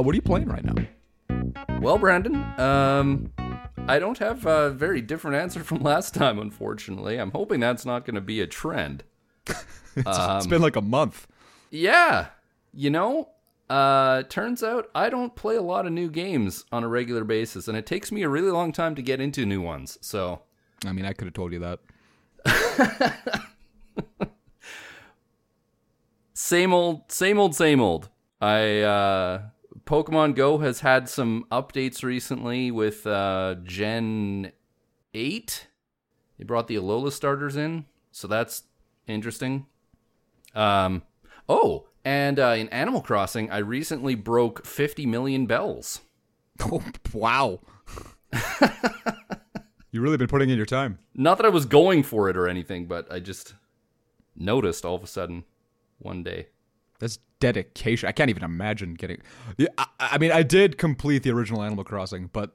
Uh, what are you playing right now? Well, Brandon, um, I don't have a very different answer from last time, unfortunately. I'm hoping that's not going to be a trend. it's, um, it's been like a month. Yeah. You know, uh, turns out I don't play a lot of new games on a regular basis, and it takes me a really long time to get into new ones. So, I mean, I could have told you that. same old, same old, same old. I uh, Pokemon Go has had some updates recently with uh, Gen eight. They brought the Alola starters in, so that's interesting. Um, oh, and uh, in Animal Crossing, I recently broke 50 million bells. Oh, wow. you really been putting in your time. Not that I was going for it or anything, but I just noticed all of a sudden one day. That's dedication. I can't even imagine getting. Yeah, I, I mean, I did complete the original Animal Crossing, but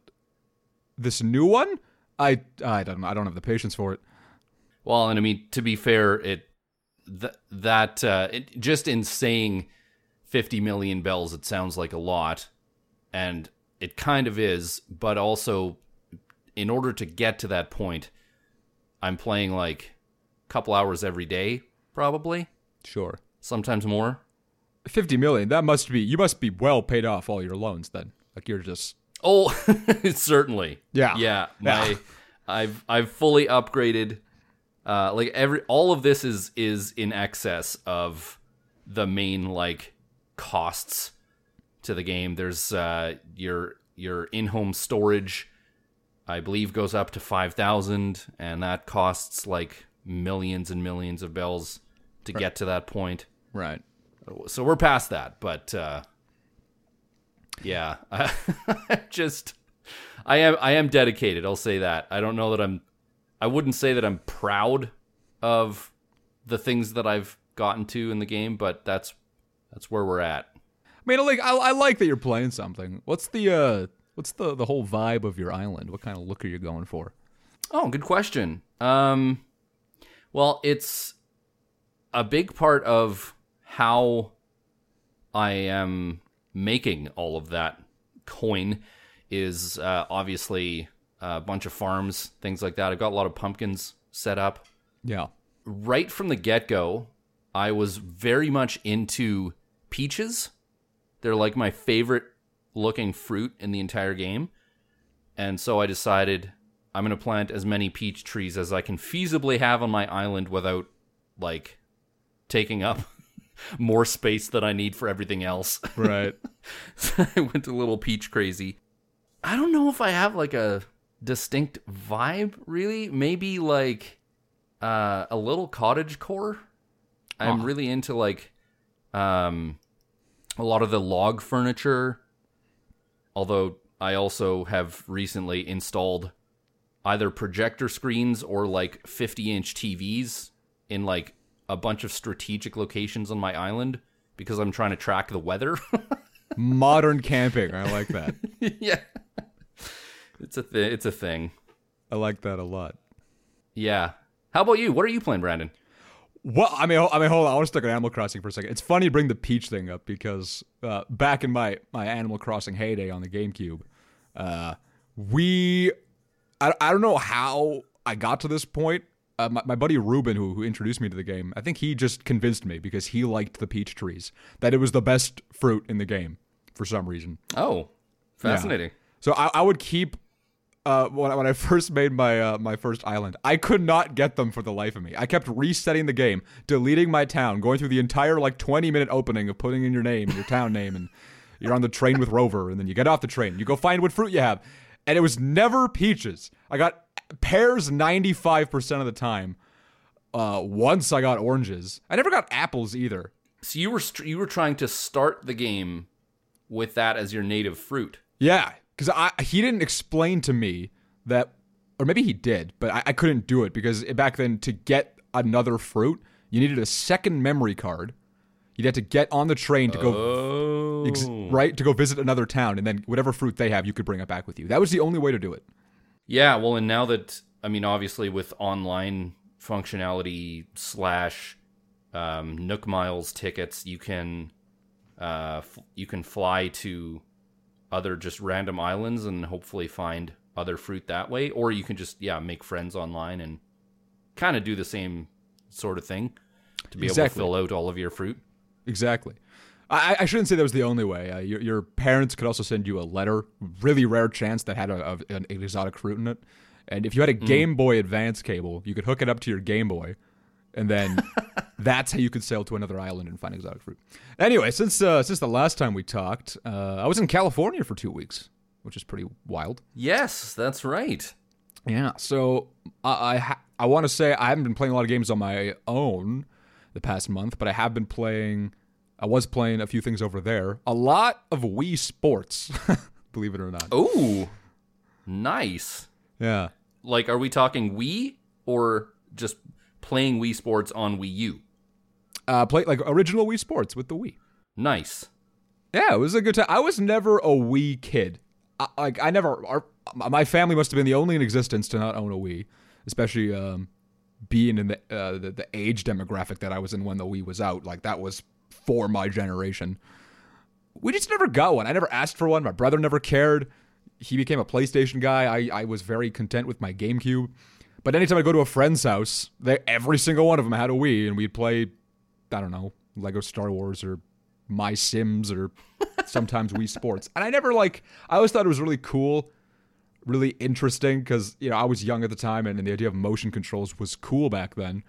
this new one, I I don't I don't have the patience for it. Well, and I mean, to be fair, it th- that uh, it, just in saying 50 million bells, it sounds like a lot, and it kind of is. But also, in order to get to that point, I'm playing like a couple hours every day, probably. Sure. Sometimes more. 50 million. That must be you must be well paid off all your loans then. Like you're just Oh, certainly. Yeah. Yeah. My yeah. I've I've fully upgraded uh, like every all of this is is in excess of the main like costs to the game. There's uh, your your in-home storage, I believe, goes up to five thousand, and that costs like millions and millions of bells to right. get to that point. Right. So we're past that, but uh, yeah, I just I am I am dedicated. I'll say that. I don't know that I'm I wouldn't say that I'm proud of the things that I've gotten to in the game, but that's that's where we're at. I mean, like I, I like that you're playing something. What's the uh what's the the whole vibe of your island? What kind of look are you going for? Oh, good question. Um well, it's a big part of how I am making all of that coin is uh, obviously a bunch of farms, things like that. I've got a lot of pumpkins set up. Yeah. Right from the get go, I was very much into peaches. They're like my favorite looking fruit in the entire game. And so I decided I'm going to plant as many peach trees as I can feasibly have on my island without like taking up more space than I need for everything else. Right. so I went a little peach crazy. I don't know if I have like a distinct vibe really maybe like uh, a little cottage core i'm really into like um, a lot of the log furniture although i also have recently installed either projector screens or like 50 inch tvs in like a bunch of strategic locations on my island because i'm trying to track the weather modern camping i like that yeah it's a th- it's a thing. I like that a lot. Yeah. How about you? What are you playing, Brandon? Well, I mean, I mean, hold on. I want to stick on Animal Crossing for a second. It's funny to bring the peach thing up because uh, back in my my Animal Crossing heyday on the GameCube, uh, we, I, I don't know how I got to this point. Uh, my, my buddy Ruben, who, who introduced me to the game, I think he just convinced me because he liked the peach trees that it was the best fruit in the game for some reason. Oh, fascinating. Yeah. So I, I would keep uh, when, I, when I first made my uh, my first island, I could not get them for the life of me. I kept resetting the game, deleting my town, going through the entire like 20 minute opening of putting in your name, your town name, and you're on the train with Rover, and then you get off the train, you go find what fruit you have, and it was never peaches. I got pears 95% of the time. Uh, once I got oranges. I never got apples either. So you were st- you were trying to start the game with that as your native fruit. Yeah, because I he didn't explain to me that, or maybe he did, but I, I couldn't do it because back then to get another fruit, you needed a second memory card. You'd have to get on the train to go oh. ex- right to go visit another town, and then whatever fruit they have, you could bring it back with you. That was the only way to do it. Yeah, well, and now that I mean, obviously with online functionality slash um, Nook Miles tickets, you can uh, f- you can fly to other just random islands and hopefully find other fruit that way. Or you can just yeah make friends online and kind of do the same sort of thing to be able to fill out all of your fruit. Exactly. I, I shouldn't say that was the only way. Uh, your, your parents could also send you a letter, really rare chance that had a, a, an exotic fruit in it. And if you had a Game Boy Advance cable, you could hook it up to your Game Boy, and then that's how you could sail to another island and find exotic fruit. Anyway, since uh, since the last time we talked, uh, I was in California for two weeks, which is pretty wild. Yes, that's right. Yeah. So I I, ha- I want to say I haven't been playing a lot of games on my own the past month, but I have been playing. I was playing a few things over there. A lot of Wii Sports, believe it or not. Oh, nice. Yeah. Like, are we talking Wii or just playing Wii Sports on Wii U? Uh, play like original Wii Sports with the Wii. Nice. Yeah, it was a good time. I was never a Wii kid. I, like I never. Our, my family must have been the only in existence to not own a Wii, especially um, being in the, uh, the the age demographic that I was in when the Wii was out. Like that was for my generation. We just never got one. I never asked for one. My brother never cared. He became a PlayStation guy. I, I was very content with my GameCube. But anytime I go to a friend's house, they every single one of them had a Wii, and we'd play, I don't know, Lego Star Wars or My Sims or sometimes Wii Sports. And I never like. I always thought it was really cool, really interesting because you know I was young at the time, and, and the idea of motion controls was cool back then.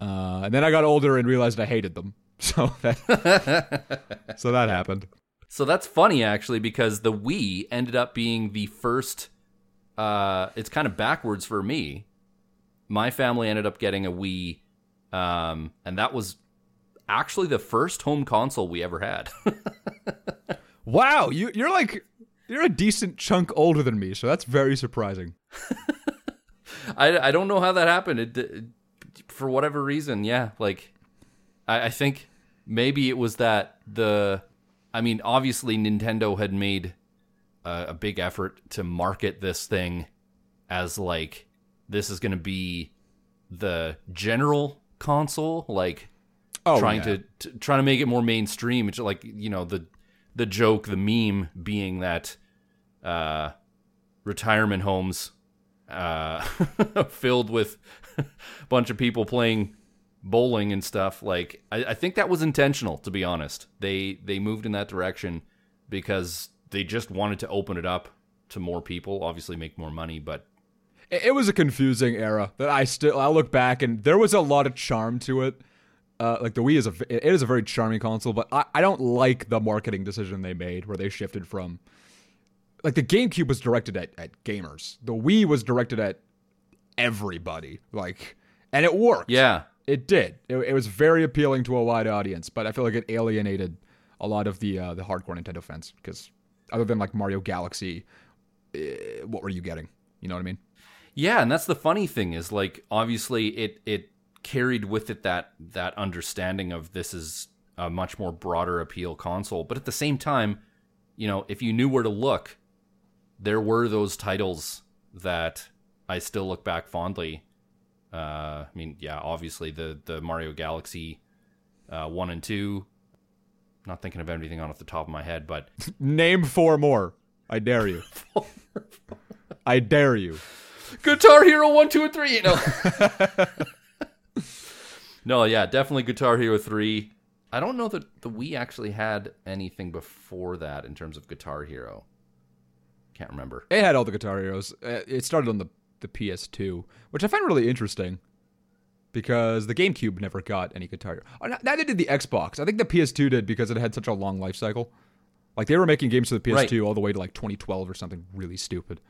Uh, and then I got older and realized I hated them. So that so that happened. So that's funny actually because the Wii ended up being the first uh it's kind of backwards for me. My family ended up getting a Wii um and that was actually the first home console we ever had. Wow, you you're like you're a decent chunk older than me, so that's very surprising. I, I don't know how that happened. It, it for whatever reason, yeah. Like I, I think maybe it was that the I mean, obviously Nintendo had made a, a big effort to market this thing as like this is going to be the general console, like Oh, trying yeah. to, to trying to make it more mainstream. It's like you know the the joke, the meme being that uh, retirement homes uh, filled with a bunch of people playing bowling and stuff. Like I, I think that was intentional, to be honest. They they moved in that direction because they just wanted to open it up to more people. Obviously, make more money, but It, it was a confusing era that I still I look back and there was a lot of charm to it. Uh, like the Wii is a it is a very charming console, but I, I don't like the marketing decision they made where they shifted from like the GameCube was directed at, at gamers. The Wii was directed at everybody. Like and it worked. yeah, It did. It, it was very appealing to a wide audience, but I feel like it alienated a lot of the uh, the hardcore Nintendo fans because other than like Mario Galaxy, eh, what were you getting? You know what I mean? Yeah, and that's the funny thing is like obviously it it carried with it that that understanding of this is a much more broader appeal console, but at the same time, you know, if you knew where to look, there were those titles that I still look back fondly. Uh, I mean, yeah, obviously the the Mario Galaxy uh, one and two. Not thinking of anything off the top of my head, but Name four more. I dare you. I dare you. Guitar Hero one, two, and three. You know. no, yeah, definitely Guitar Hero three. I don't know that the Wii actually had anything before that in terms of Guitar Hero. Can't remember. It had all the Guitar Heroes. Uh, It started on the the PS2, which I find really interesting because the GameCube never got any Guitar Hero. N- Neither did the Xbox. I think the PS2 did because it had such a long life cycle. Like they were making games for the PS2 all the way to like 2012 or something really stupid.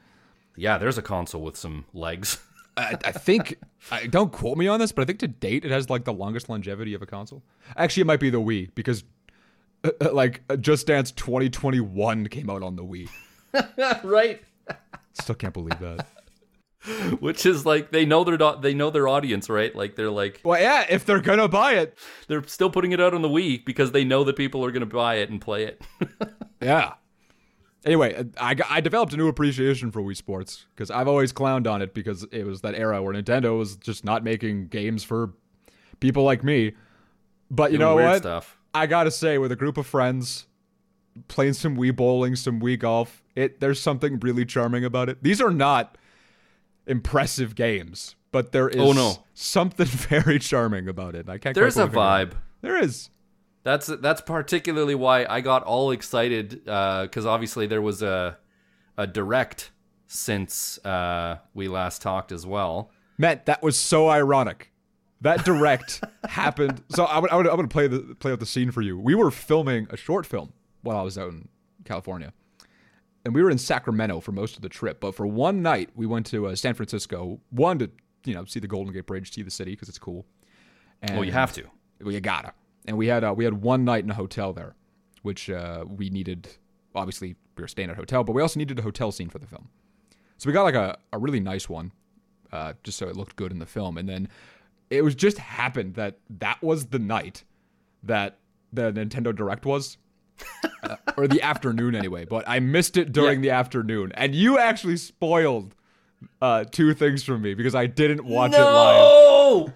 Yeah, there's a console with some legs. I, I think I don't quote me on this, but I think to date it has like the longest longevity of a console. Actually, it might be the Wii because uh, uh, like uh, Just Dance 2021 came out on the Wii. right. Still can't believe that. Which is like they know their do- they know their audience, right? Like they're like Well, yeah, if they're gonna buy it, they're still putting it out on the Wii because they know that people are going to buy it and play it. yeah. Anyway, I, I developed a new appreciation for Wii Sports because I've always clowned on it because it was that era where Nintendo was just not making games for people like me. But you Doing know what? stuff. I gotta say, with a group of friends, playing some Wii bowling, some Wii golf. It there's something really charming about it. These are not impressive games, but there oh, is Oh, no. something very charming about it. I can't. There's a put my finger on it. vibe. There is. That's that's particularly why I got all excited because obviously there was a a direct since uh, we last talked as well. Matt, that was so ironic. That direct happened. So I would, I would, I would play the play out the scene for you. We were filming a short film while I was out in California, and we were in Sacramento for most of the trip. But for one night, we went to uh, San Francisco. One to you know see the Golden Gate Bridge, see the city because it's cool. And Well, you have to. well, you gotta. And we had uh, we had one night in a hotel there, which uh, we needed. Obviously, we were staying at a hotel, but we also needed a hotel scene for the film. So we got like a, a really nice one, uh, just so it looked good in the film. And then it was just happened that that was the night that the Nintendo Direct was, uh, or the afternoon anyway. But I missed it during the afternoon, and you actually spoiled uh, two things from me because I didn't watch it live.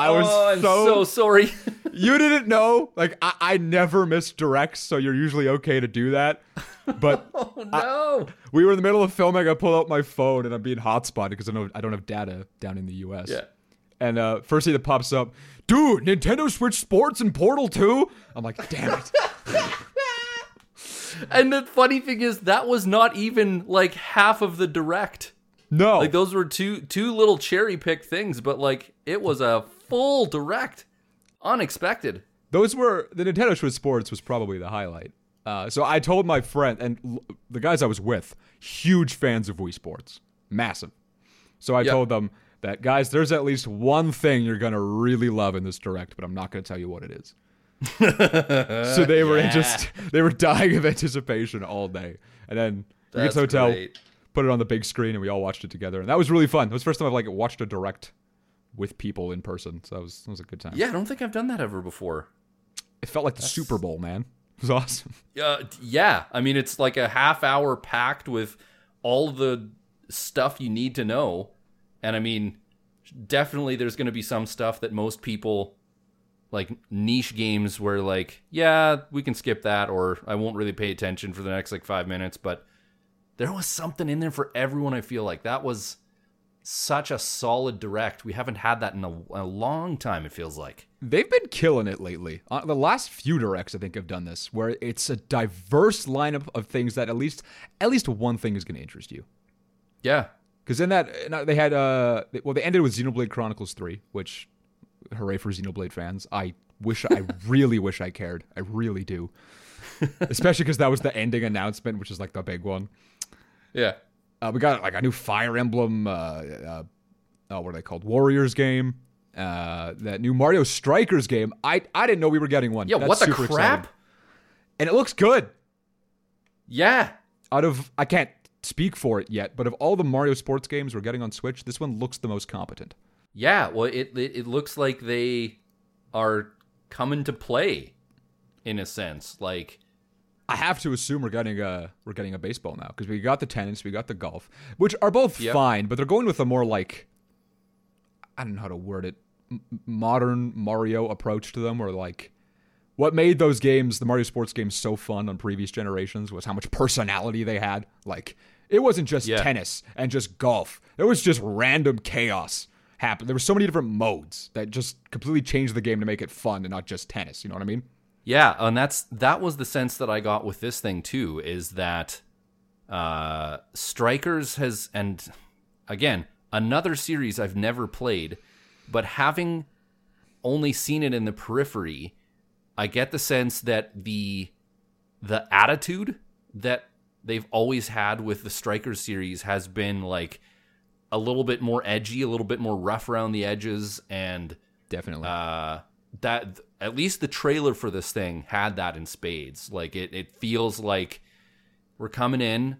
I was oh, I'm so so sorry. you didn't know like I, I never miss directs so you're usually okay to do that but oh no. we were in the middle of filming i pull out my phone and i'm being hotspotted because I, know, I don't have data down in the us yeah. and uh, first thing that pops up dude nintendo switch sports and portal 2 i'm like damn it And the funny thing is that was not even like half of the direct. no Like those were two two little cherry pick things, but like it was a full direct. Unexpected. those were the nintendo switch sports was probably the highlight uh, so i told my friend and l- the guys i was with huge fans of wii sports massive so i Yep. told them that guys there's at least one thing you're gonna really love in this direct but i'm not gonna tell you what it is so they were just they were dying of anticipation all day and then we get to the hotel great. put it on the big screen and we all watched it together and that was really fun it was the first time i've like watched a direct with people in person. So that was that was a good time. Yeah, I don't think I've done that ever before. it felt like the super bowl man. It was awesome. Uh, yeah, I mean it's like a half hour packed with all the stuff you need to know, and I mean definitely there's going to be some stuff that most people like niche games where like yeah we can skip that or I won't really pay attention for the next like five minutes, but there was something in there for everyone. I feel like. That was such a solid direct. We haven't had that in a, a long time. It feels like. They've been killing it lately. Uh, the last few directs, I think, have done this, where it's a diverse lineup of things that at least at least one thing is going to interest you. Yeah, Because in that they had uh well they ended with Xenoblade Chronicles Three, which hooray for Xenoblade fans. I wish I really wish I cared. I really do. Especially because that was the ending announcement, which is like the big one. yeah. Uh, we got like a new Fire Emblem, uh, uh, oh, what are they called? Warriors game. Uh, that new Mario Strikers game. I I didn't know we were getting one. Yeah, That's what the super crap? exciting. And it looks good. Yeah, Out of I can't speak for it yet, but of all the Mario sports games we're getting on Switch, this one looks the most competent. Yeah, well, it, it it looks like they are coming to play, in a sense. Like, I have to assume we're getting a we're getting a baseball now because we got the tennis, we got the golf, which are both Yep. fine, but they're going with a more like I don't know how to word it, m- modern Mario approach to them, where like what made those games, the Mario sports games, so fun on previous generations was how much personality they had. Like it wasn't just Yeah. tennis and just golf; it was just random chaos happen. There were so many different modes that just completely changed the game to make it fun and not just tennis. You know what I mean? Yeah, and that's that was the sense that I got with this thing too. Is that uh, Strikers has, and again, another series I've never played, but having only seen it in the periphery, I get the sense that the the attitude that they've always had with the Strikers series has been like a little bit more edgy, a little bit more rough around the edges, and Definitely. uh, that at least the trailer for this thing had that in spades. Like it, it feels like we're coming in.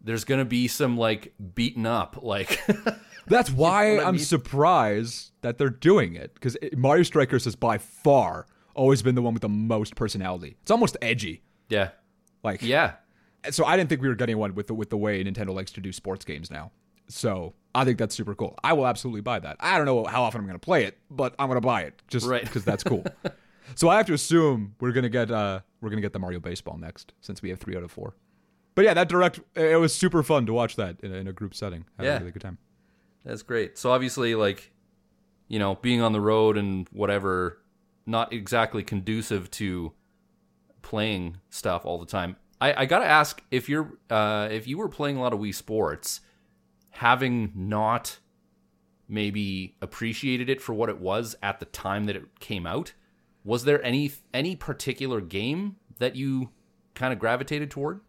There's gonna be some like beaten up, like That's why what I I'm mean? surprised that they're doing it because Mario Strikers has by far always been the one with the most personality. It's almost edgy. yeah, Like yeah, So I didn't think we were getting one with the with the way Nintendo likes to do sports games now. So I think that's super cool. I will absolutely buy that. I don't know how often I'm going to play it, but I'm going to buy it just Right. because that's cool. so I have to assume we're going to get uh, we're gonna get the Mario Baseball next since we have three out of four. But yeah, that direct it was super fun to watch that in a, in a group setting. Had Yeah. a really good time. That's great. So obviously, like, you know, being on the road and whatever, not exactly conducive to playing stuff all the time. I, I gotta ask if you're uh, if you were playing a lot of Wii Sports, having not maybe appreciated it for what it was at the time that it came out, was there any any particular game that you kind of gravitated toward?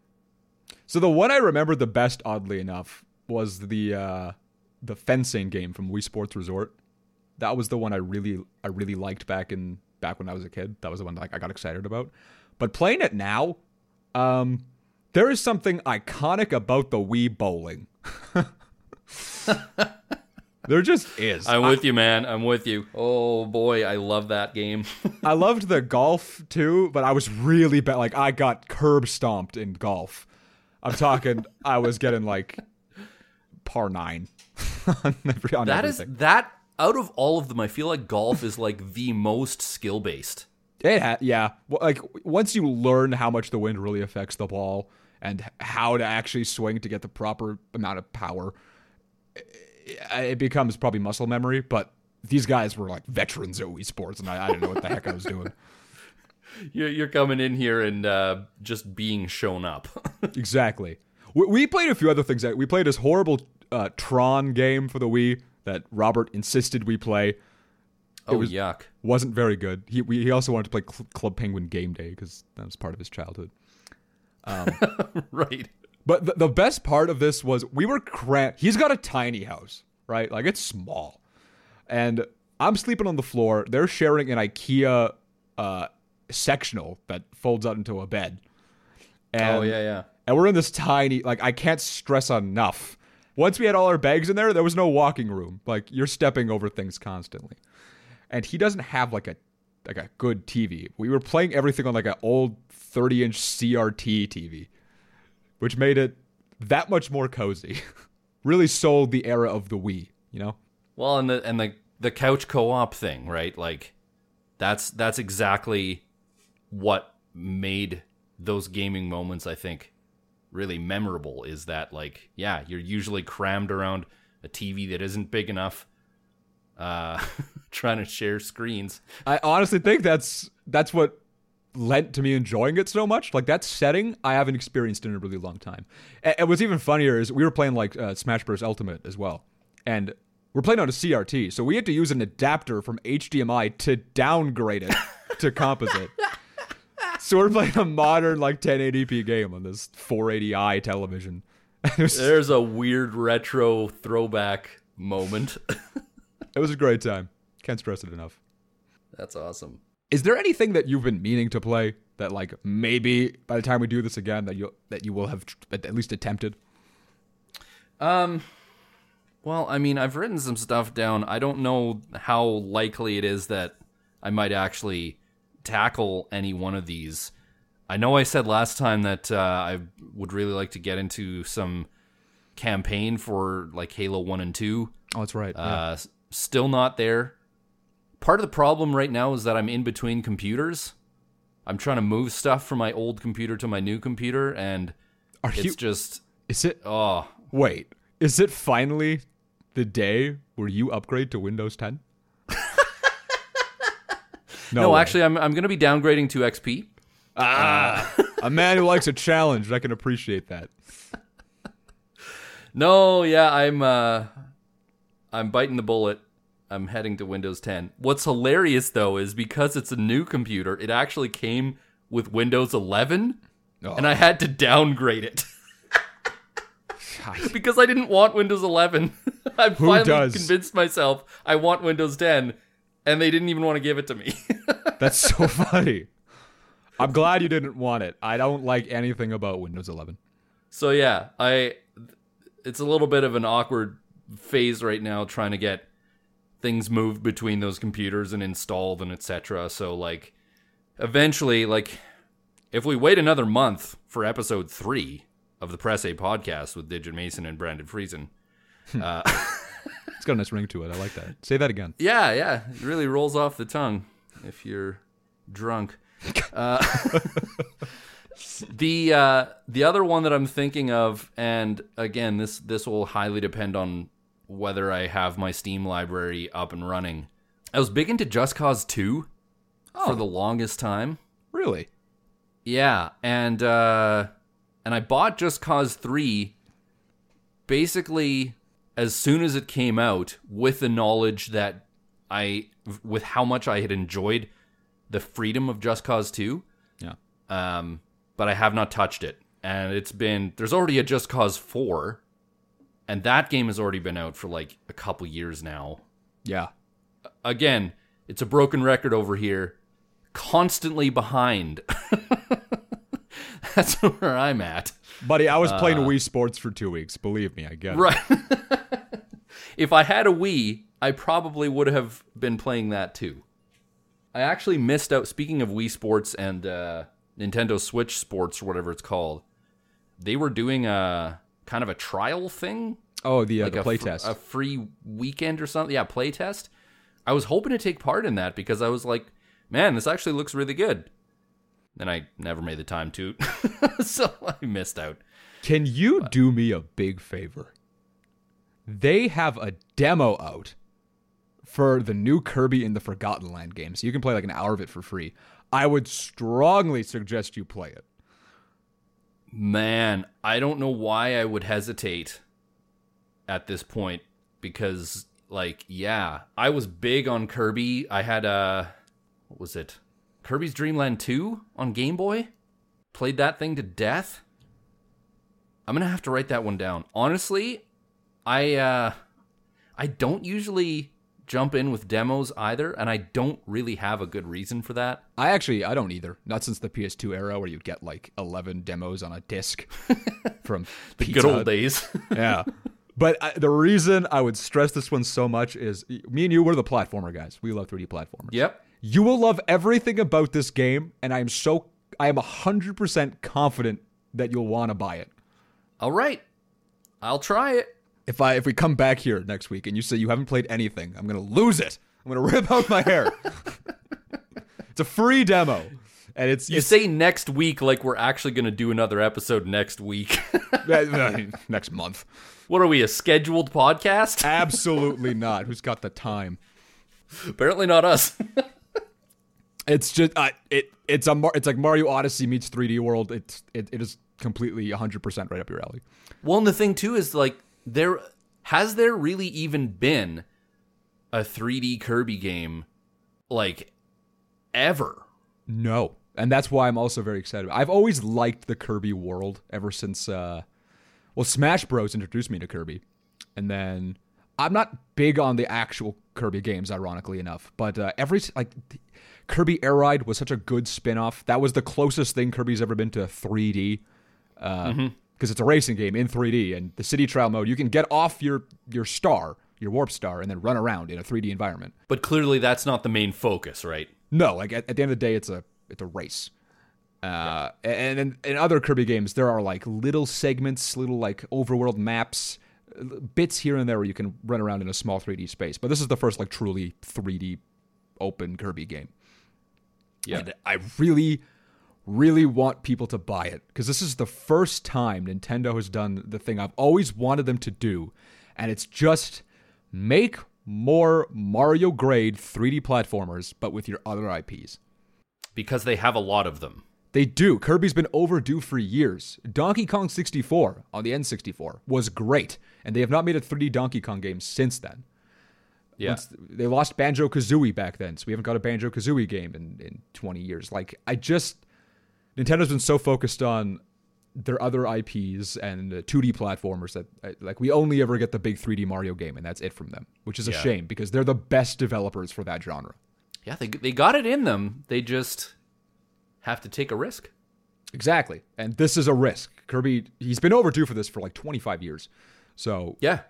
So the one I remember the best, oddly enough, was the uh, the fencing game from Wii Sports Resort. That was the one I really I really liked back in back when I was a kid. That was the one like I got excited about. But playing it now, um, there is something iconic about the Wii bowling. there just is. I'm with you, man. I'm with you. Oh boy, I love that game. I loved the golf too, but I was really bad. Like I got curb stomped in golf. I'm talking. I was getting like par nine on, every, on That is everything. that out of all of them, I feel like golf is like the most skill based. It yeah. Like once you learn how much the wind really affects the ball and how to actually swing to get the proper amount of power, it becomes probably muscle memory. But these guys were like veterans at Wii Sports, and I, I didn't know what the heck I was doing. You're, you're coming in here and uh, just being shown up. Exactly. We, we played a few other things. We played this horrible uh, Tron game for the Wii that Robert insisted we play. oh was- yuck! Wasn't very good. He we, he also wanted to play Cl- Club Penguin Game Day because that was part of his childhood. Right. But the, the best part of this was we were cramped. He's got a tiny house, right? Like it's small, and I'm sleeping on the floor. They're sharing an IKEA uh, sectional that folds out into a bed. And, oh yeah, yeah. and we're in this tiny. Like I can't stress enough. Once we had all our bags in there, there was no walking room. Like you're stepping over things constantly, and he doesn't have like a like a good TV. We were playing everything on like an old 30 inch CRT TV which made it that much more cozy. really sold the era of the Wii, you know? Well, and the and the the couch co-op thing, right? Like that's that's exactly what made those gaming moments I think really memorable is that like yeah, you're usually crammed around a TV that isn't big enough uh trying to share screens. I honestly think that's that's what lent to me enjoying it so much. Like that setting, I haven't experienced in a really long time. And, and what's even funnier is we were playing like uh, Smash Bros. Ultimate as well, and we're playing on a CRT, so we had to use an adapter from HDMI to downgrade it to composite. So we're playing a modern like 1080p game on this 480i television. There's a weird retro throwback moment. it was a great time. Can't stress it enough. That's awesome. Is there anything that you've been meaning to play that like maybe by the time we do this again that you that you will have at least attempted? Um, well, I mean, I've written some stuff down. I don't know how likely it is that I might actually tackle any one of these. I know I said last time that uh, I would really like to get into some campaign for like Halo 1 and 2. Oh, that's right. Uh, s- still not there. Part of the problem right now is that I'm in between computers. I'm trying to move stuff from my old computer to my new computer, and Are it's you? just Is it? oh Wait, is it finally the day where you upgrade to Windows 10? no. way. actually, I'm I'm gonna be downgrading to XP. Ah, a man who likes a challenge. I can appreciate that. No, yeah, I'm uh I'm biting the bullet. I'm heading to Windows 10. What's hilarious though is because it's a new computer, it actually came with Windows 11 Oh. and I had to downgrade it because I didn't want Windows 11. I Who finally does? convinced myself I want Windows 10 and they didn't even want to give it to me. That's so funny. I'm glad you didn't want it. I don't like anything about Windows 11. so yeah, I it's a little bit of an awkward phase right now trying to get things moved between those computers and installed and etc. So like eventually like if we wait another month for episode 3 of the Press A podcast with Digit Mason and Brandon Friesen. Uh, It's got a nice ring to it. I like that. Say that again. yeah, yeah, it really rolls off the tongue if you're drunk. Uh, the uh, the other one that I'm thinking of, and again, this this will highly depend on whether I have my Steam library up and running. I was big into Just Cause 2 for the longest time. Really? Yeah, and uh and I bought Just Cause 3 basically as soon as it came out with the knowledge that I with how much I had enjoyed the freedom of Just Cause 2. Yeah. Um but I have not touched it. And it's been there's already a Just Cause 4 and that game has already been out for like a couple years now Yeah. again, it's a broken record over here. Constantly behind. That's where I'm at. Buddy, I was playing Wii Sports for two weeks. Believe me, I get it. Right. if I had a Wii, I probably would have been playing that too. I actually missed out. Speaking of Wii Sports and uh, Nintendo Switch Sports or whatever it's called, they were doing a kind of a trial thing Oh, the, uh, like the a fr- a free weekend or something. Yeah, playtest. I was hoping to take part in that because I was like, man, this actually looks really good. And I never made the time to, so I missed out. Can you do me a big favor? They have a demo out for the new Kirby and the Forgotten Land game, so you can play like an hour of it for free. I would strongly suggest you play it. Man, I don't know why I would hesitate at this point because, like, yeah, I was big on Kirby. I had a what was it? Kirby's Dream Land 2 on Game Boy. Played that thing to death. I'm gonna have to write that one down. Honestly, I uh I don't usually jump in with demos either, and I don't really have a good reason for that. I actually I don't either. Not since the PS2 era where you'd get like 11 demos on a disc from The Pizza good old days. yeah. But I, the reason I would stress this one so much is me and you were the platformer guys. We love 3D platformers. yep. You will love everything about this game, and I am so I am hundred percent confident that you'll want to buy it. All right. I'll try it. If I if we come back here next week and you say you haven't played anything, I'm gonna lose it. I'm gonna rip out my hair. it's a free demo, and it's, You it's say next week like we're actually going to do another episode next week. next month. what are we, a scheduled podcast? Absolutely not. Who's got the time? Apparently not us. It's just uh, it. It's a it's like Mario Odyssey meets 3D World. It's it, it is completely 100 percent right up your alley. well, and the thing too is like there has there really even been a 3D Kirby game like ever? No. And that's why I'm also very excited. I've always liked the Kirby world ever since uh well Smash Bros introduced me to Kirby. And then I'm not big on the actual Kirby games ironically enough, but uh every like Kirby Air Ride was such a good spin-off. That was the closest thing Kirby's ever been to 3D. Uh because it's a racing game in 3D and the city trial mode, you can get off your your star, your warp star and then run around in a 3D environment. But clearly that's not the main focus, right? No, like at, at the end of the day, it's a it's a race. Uh, and in, in other Kirby games, there are like little segments, little like overworld maps, bits here and there where you can run around in a small 3D space. But this is the first like truly 3D open Kirby game. Yeah. And I really, really want people to buy it because this is the first time Nintendo has done the thing I've always wanted them to do, and it's just make more Mario grade 3D platformers, but with your other IPs. Because they have a lot of them. They do. Kirby's been overdue for years. Donkey Kong 64 on the N64 was great, and they have not made a 3D Donkey Kong game since then. Yeah. Once- they lost Banjo Kazooie back then, so we haven't got a Banjo Kazooie game in, in 20 years. Like, I just. Nintendo's been so focused on their other IPs and uh, 2D platformers that, uh, like, we only ever get the big 3D Mario game, and that's it from them, which is a Yeah. shame because they're the best developers for that genre. Yeah, they they got it in them. They just have to take a risk. Exactly. And this is a risk. Kirby, he's been overdue for this for like 25 years. So Yeah.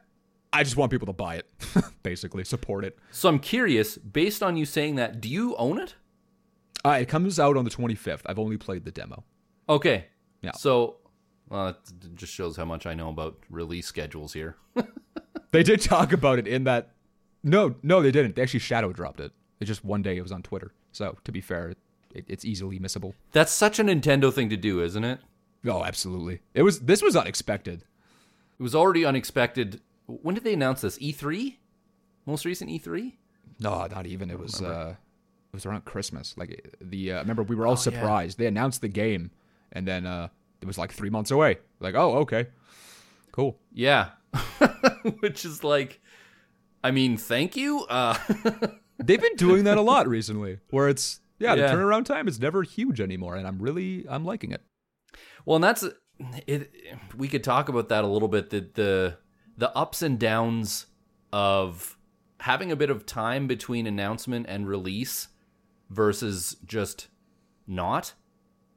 I just want people to buy it, basically, support it. So I'm curious, based on you saying that, do you own it? Uh, it comes out on the 25th. I've only played the demo. Okay. Yeah. So, well, that just shows how much I know about release schedules here. They did talk about it in that. No, no, they didn't. They actually shadow dropped it. It just one day it was on Twitter. So to be fair, it, it's easily missable. That's such a Nintendo thing to do, isn't it? Oh, absolutely. It was this was unexpected. It was already unexpected. When did they announce this? E3? Most recent E E3? No, not even. It was uh it was around Christmas. Like the uh, remember we were all Oh, surprised. They announced the game and then uh it was like 3 months away. Like, "Oh, okay. Cool." Yeah. Which is like I mean, thank you. Uh They've been doing that a lot recently where it's yeah, Yeah. the turnaround time is never huge anymore and I'm really I'm liking it. Well, and that's it. We could talk about that a little bit. The the the ups and downs of having a bit of time between announcement and release versus just not.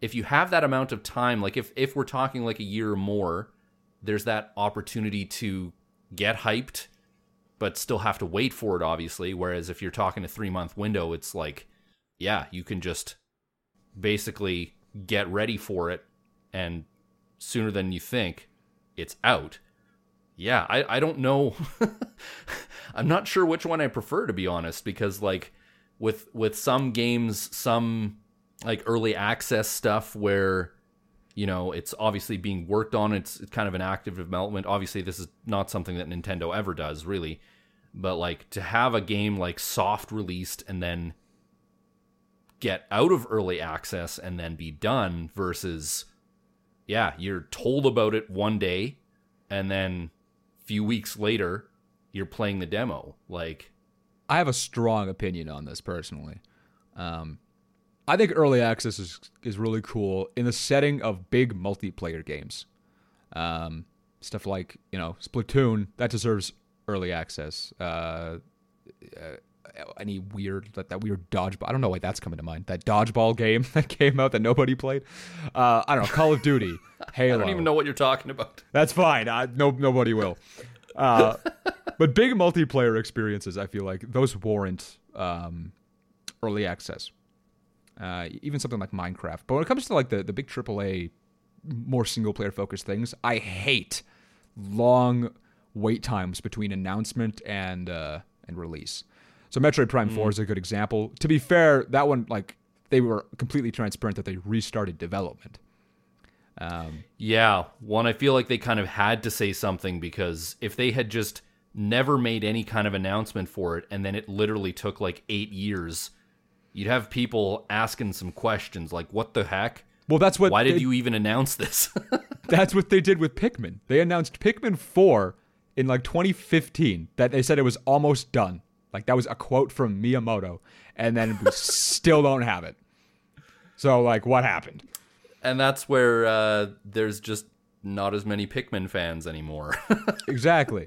If you have that amount of time, like if if we're talking like a year or more, there's that opportunity to get hyped, but still have to wait for it. Obviously, whereas if you're talking a three month window, it's like, yeah, you can just basically get ready for it and sooner than you think it's out yeah i, I don't know i'm not sure which one i prefer to be honest because like with with some games some like early access stuff where you know it's obviously being worked on. It's, it's kind of an active development. Obviously this is not something that nintendo ever does really. But like to have a game like soft released and then get out of early access and then be done versus yeah you're told about it one day and then a few weeks later you're playing the demo. Like I have a strong opinion on this personally. Um, I think early access is is really cool in the setting of big multiplayer games. Um, stuff like you know Splatoon that deserves early access. Uh, uh, any weird that, that weird dodgeball. I don't know why that's coming to mind. That dodgeball game that came out that nobody played. Uh, I don't know. Call of Duty, Halo. i don't even know what you're talking about That's fine. I, no, nobody will. Uh, but big multiplayer experiences, I feel like those warrant um, early access. Uh, even something like Minecraft. But when it comes to like the, the big AAA, more single player focused things, I hate long wait times between announcement and uh, and release. So Metroid Prime Four is a good example. To be fair, that one like they were completely transparent that they restarted development. Um, Yeah, one I feel like they kind of had to say something because if they had just never made any kind of announcement for it and then it literally took like 8 years, you'd have people asking some questions like what the heck? well, that's what Why they- did you even announce this? That's what they did with Pikmin. They announced Pikmin 4 in like 2015 that they said it was almost done. Like that was a quote from Miyamoto and then we still don't have it. So like what happened? and that's where uh, there's just not as many Pikmin fans anymore. Exactly.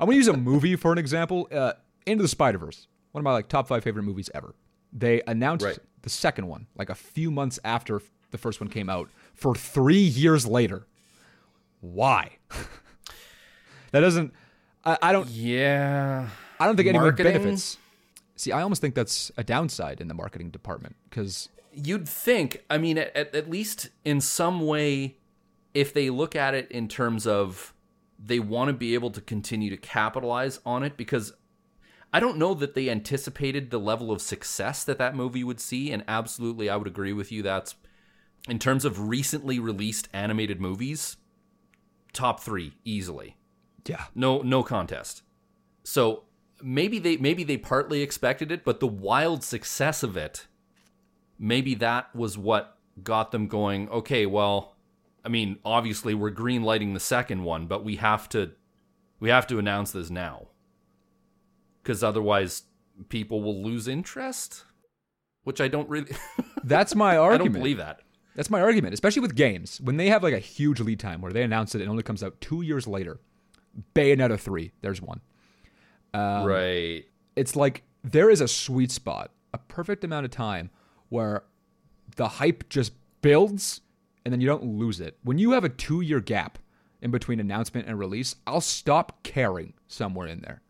I'm to use a movie for an example. Uh, Into the Spider-Verse. One of my like top 5 favorite movies ever. They announced Right. the second one like a few months after the first one came out for 3 years later. Why? that doesn't I, I don't yeah. I don't think anyone Marketing? benefits. See, I almost think that's a downside in the marketing department because You'd think, I mean, at, at least in some way, if they look at it in terms of they want to be able to continue to capitalize on it, because I don't know that they anticipated the level of success that that movie would see. And absolutely, I would agree with you. That's in terms of recently released animated movies, top three easily. yeah, No, no contest. So maybe they maybe they partly expected it, but the wild success of it, maybe that was what got them going. Okay, well, I mean, obviously we're green lighting the second one, but we have to we have to announce this now because otherwise people will lose interest. Which I don't really, that's my argument. I don't believe that. That's my argument, especially with games when they have like a huge lead time where they announce it and it only comes out two years later. Bayonetta three, there's one. Um, right. It's like there is a sweet spot, a perfect amount of time where the hype just builds and then you don't lose it. When you have a two year gap in between announcement and release, I'll stop caring somewhere in there.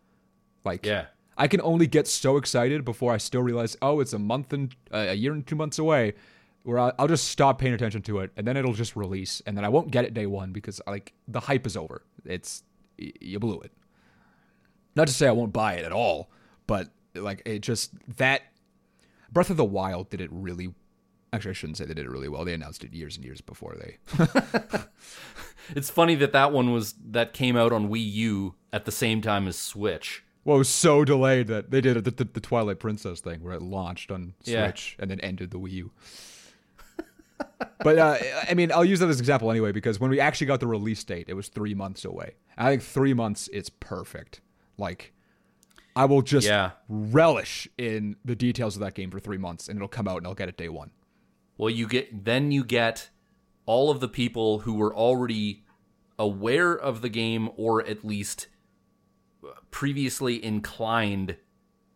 Like, Yeah. I can only get so excited before I still realize, oh, it's a month and uh, a year and two months away, where I'll, I'll just stop paying attention to it, and then it'll just release, and then I won't get it day one because like the hype is over. It's y- you blew it. Not to say I won't buy it at all, but like it just that Breath of the Wild did it really Actually, I shouldn't say they did it really well. They announced it years and years before they. It's funny that that one was that came out on Wii U at the same time as Switch. well, it was so delayed that they did the, the, the Twilight Princess thing where it launched on Yeah. Switch and then ended the Wii U. but uh, I mean, I'll use that as an example anyway because when we actually got the release date, it was three months away. I think three months is perfect. Like, I will just Yeah. relish in the details of that game for three months, and it'll come out and I'll get it day one. Well, you get then you get all of the people who were already aware of the game or at least previously inclined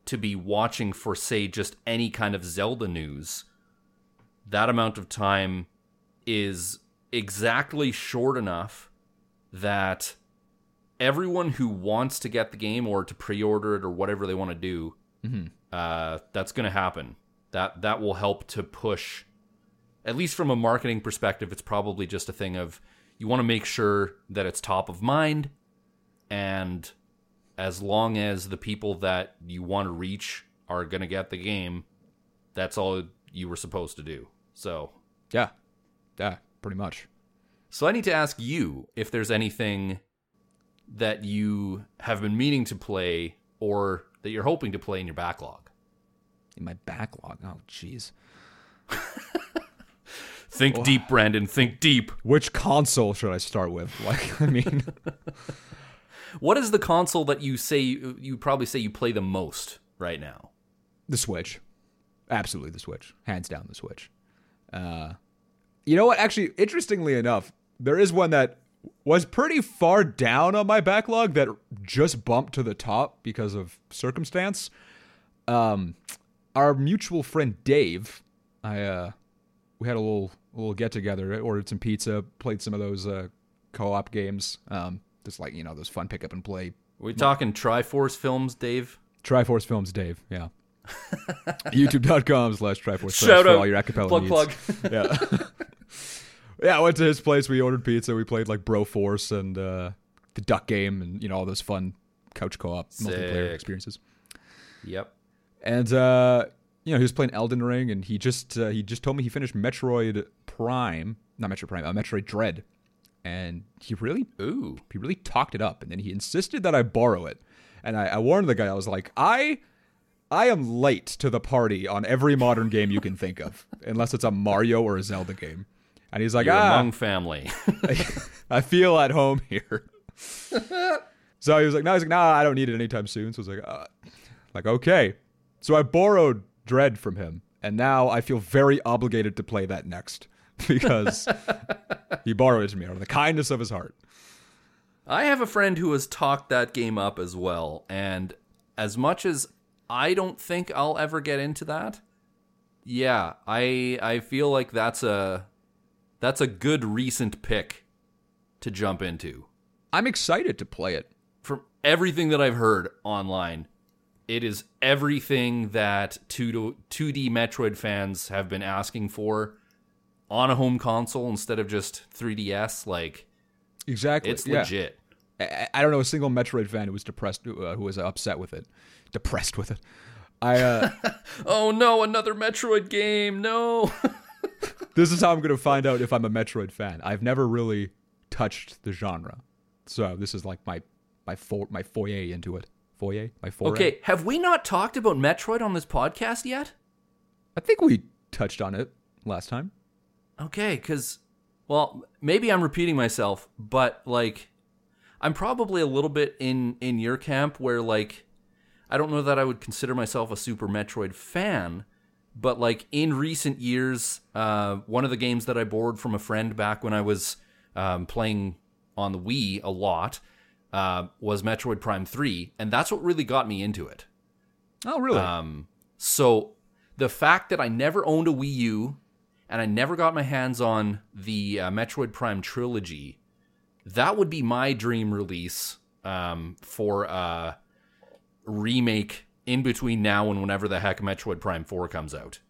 to be watching for say just any kind of Zelda news. That amount of time is exactly short enough that everyone who wants to get the game or to pre-order it or whatever they want to do, uh, that's going to happen. That that will help to push at least from a marketing perspective, it's probably just a thing of you want to make sure that it's top of mind. And as long as the people that you want to reach are going to get the game, that's all you were supposed to do. So, Yeah, yeah, pretty much. so I need to ask you if there's anything that you have been meaning to play or that you're hoping to play in your backlog. In my backlog. Oh, jeez. Think deep, Brandon. Think deep. Which console should I start with? Like, I mean, What is the console that you say you probably say you play the most right now? the Switch. Absolutely the Switch. Hands down the Switch. Uh, you know what? Actually, interestingly enough, there is one that was pretty far down on my backlog that just bumped to the top because of circumstance. Um, our mutual friend Dave, I uh, we had a little a little get together, ordered some pizza, played some of those uh, co-op games. Um, just like you know those fun pick up and play we talking Triforce films, Dave? Triforce Films, Dave. Yeah. YouTube.com slash Triforce Films Shout for out. all your acapella Plug, needs. plug. Yeah. yeah, I went to his place. We ordered pizza. We played like Broforce and uh, the Duck Game and, you know, all those fun couch co op multiplayer experiences. Yep. And, uh, you know, he was playing Elden Ring and he just uh, he just told me he finished Metroid Prime, not Metroid Prime, uh, Metroid Dread. And he really Ooh. he really talked it up and then he insisted that I borrow it. And I, I warned the guy, I was like, I I am late to the party on every modern game you can think of, unless it's a Mario or a Zelda game. And he's like, You're ah, among family. I feel at home here. so he was like, no, he's like, nah, I don't need it anytime soon. So I was like, uh, like, okay. So I borrowed Dread from him, and now I feel very obligated to play that next because he borrowed it from me out of the kindness of his heart. I have a friend who has talked that game up as well, and as much as I don't think I'll ever get into that, yeah, I I feel like that's a that's a good recent pick to jump into. I'm excited to play it. From everything that I've heard online, it is everything that 2 2D Metroid fans have been asking for on a home console instead of just 3DS. Like Exactly. it's yeah. legit. I, I don't know a single Metroid fan who was depressed, uh, who was upset with it, depressed with it. I uh, Oh no, another Metroid game. No. this is how I'm going to find out if I'm a Metroid fan. I've never really touched the genre, so this is like my my for, my foyer into it. Foyer, my foray. okay, have we not talked about Metroid on this podcast yet? I think we touched on it last time. Okay, cuz well, maybe I'm repeating myself, but like I'm probably a little bit in in your camp where like I don't know that I would consider myself a Super Metroid fan, but like in recent years, uh, one of the games that I borrowed from a friend back when I was um, playing on the Wii a lot uh, was Metroid Prime 3, and that's what really got me into it. Oh, really? Um, so the fact that I never owned a Wii U and I never got my hands on the uh, Metroid Prime trilogy, that would be my dream release um, for a remake in between now and whenever the heck Metroid Prime 4 comes out.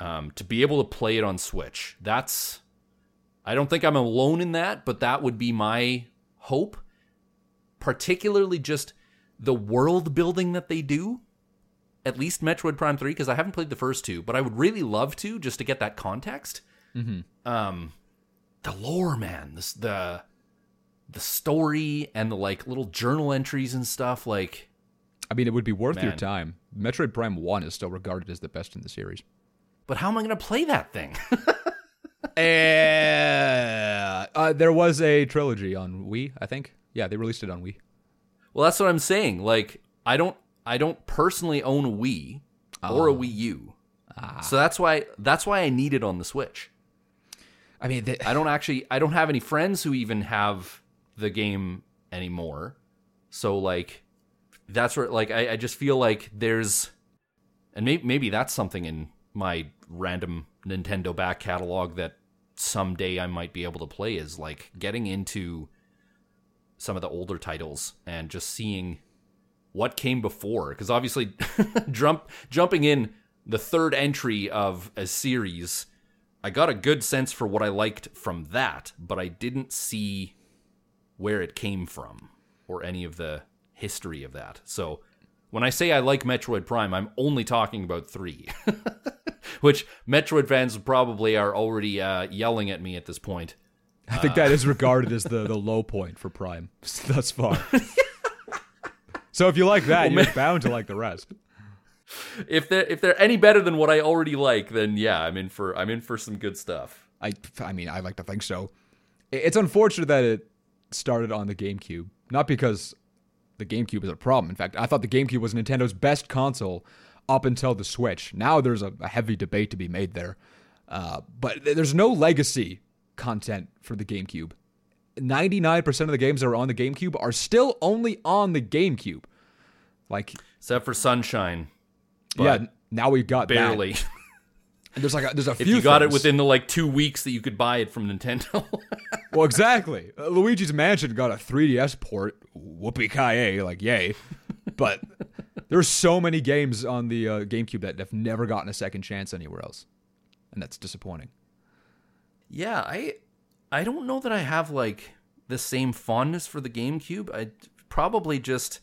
Um, to be able to play it on Switch. That's. I don't think I'm alone in that, but that would be my hope. Particularly just the world building that they do at least Metroid Prime 3 because I haven't played the first two, but I would really love to just to get that context. Mm-hmm. Um, the lore, man, this the the story and the like little journal entries and stuff. Like, I mean, it would be worth your time. Metroid Prime 1 is still regarded as the best in the series. but how am I going to play that thing? Uh, uh, there was a trilogy on Wii, I think. Yeah, they released it on Wii. well, that's what I'm saying. Like, I don't I don't personally own a Wii or a oh. Wii U. Ah. So that's why that's why I need it on the Switch. I mean, they, I don't actually I don't have any friends who even have the game anymore. So like that's where like I, I just feel like there's and maybe maybe that's something in my random Nintendo back catalog that someday I might be able to play is like getting into some of the older titles and just seeing what came before because obviously jump jumping in the third entry of a series I got a good sense for what I liked from that, but I didn't see where it came from or any of the history of that. So when I say I like Metroid Prime, I'm only talking about three, which Metroid fans probably are already uh, yelling at me at this point. I think that is regarded as the, the low point for Prime thus far. So if you like that, you're bound to like the rest. If they're if they're any better than what I already like, then yeah, I'm in for I'm in for some good stuff. I, I mean, I like to think so. It's unfortunate that it started on the GameCube, not because the GameCube is a problem. In fact, I thought the GameCube was Nintendo's best console up until the Switch. Now there's a, a heavy debate to be made there, uh, but there's no legacy content for the GameCube. 99% of the games that are on the GameCube are still only on the GameCube. Like, Except for Sunshine, yeah, now we've got barely. And there's like a, there's a few. if you got it within the like two weeks that you could buy it from Nintendo. Well, exactly. Uh, Luigi's Mansion got a 3DS port. Whoopee ki like yay! But there's so many games on the uh, GameCube that have never gotten a second chance anywhere else, and that's disappointing. Yeah, I I don't know that I have like the same fondness for the GameCube. I probably just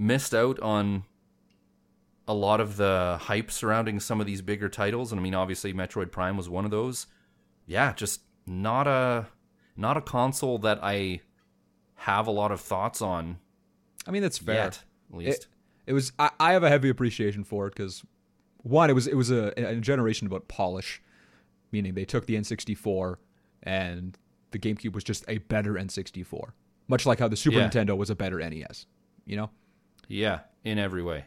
missed out on a lot of the hype surrounding some of these bigger titles and I mean obviously Metroid Prime was one of those. Yeah, just not a not a console that I have a lot of thoughts on I mean, that's fair. yet, at least. It, it was. I, I have a heavy appreciation for it because one, it was it was a, a generation about polish, meaning they took the N64 and the GameCube was just a better N64, much like how the Super Yeah. Nintendo was a better NES. You know. Yeah, in every way.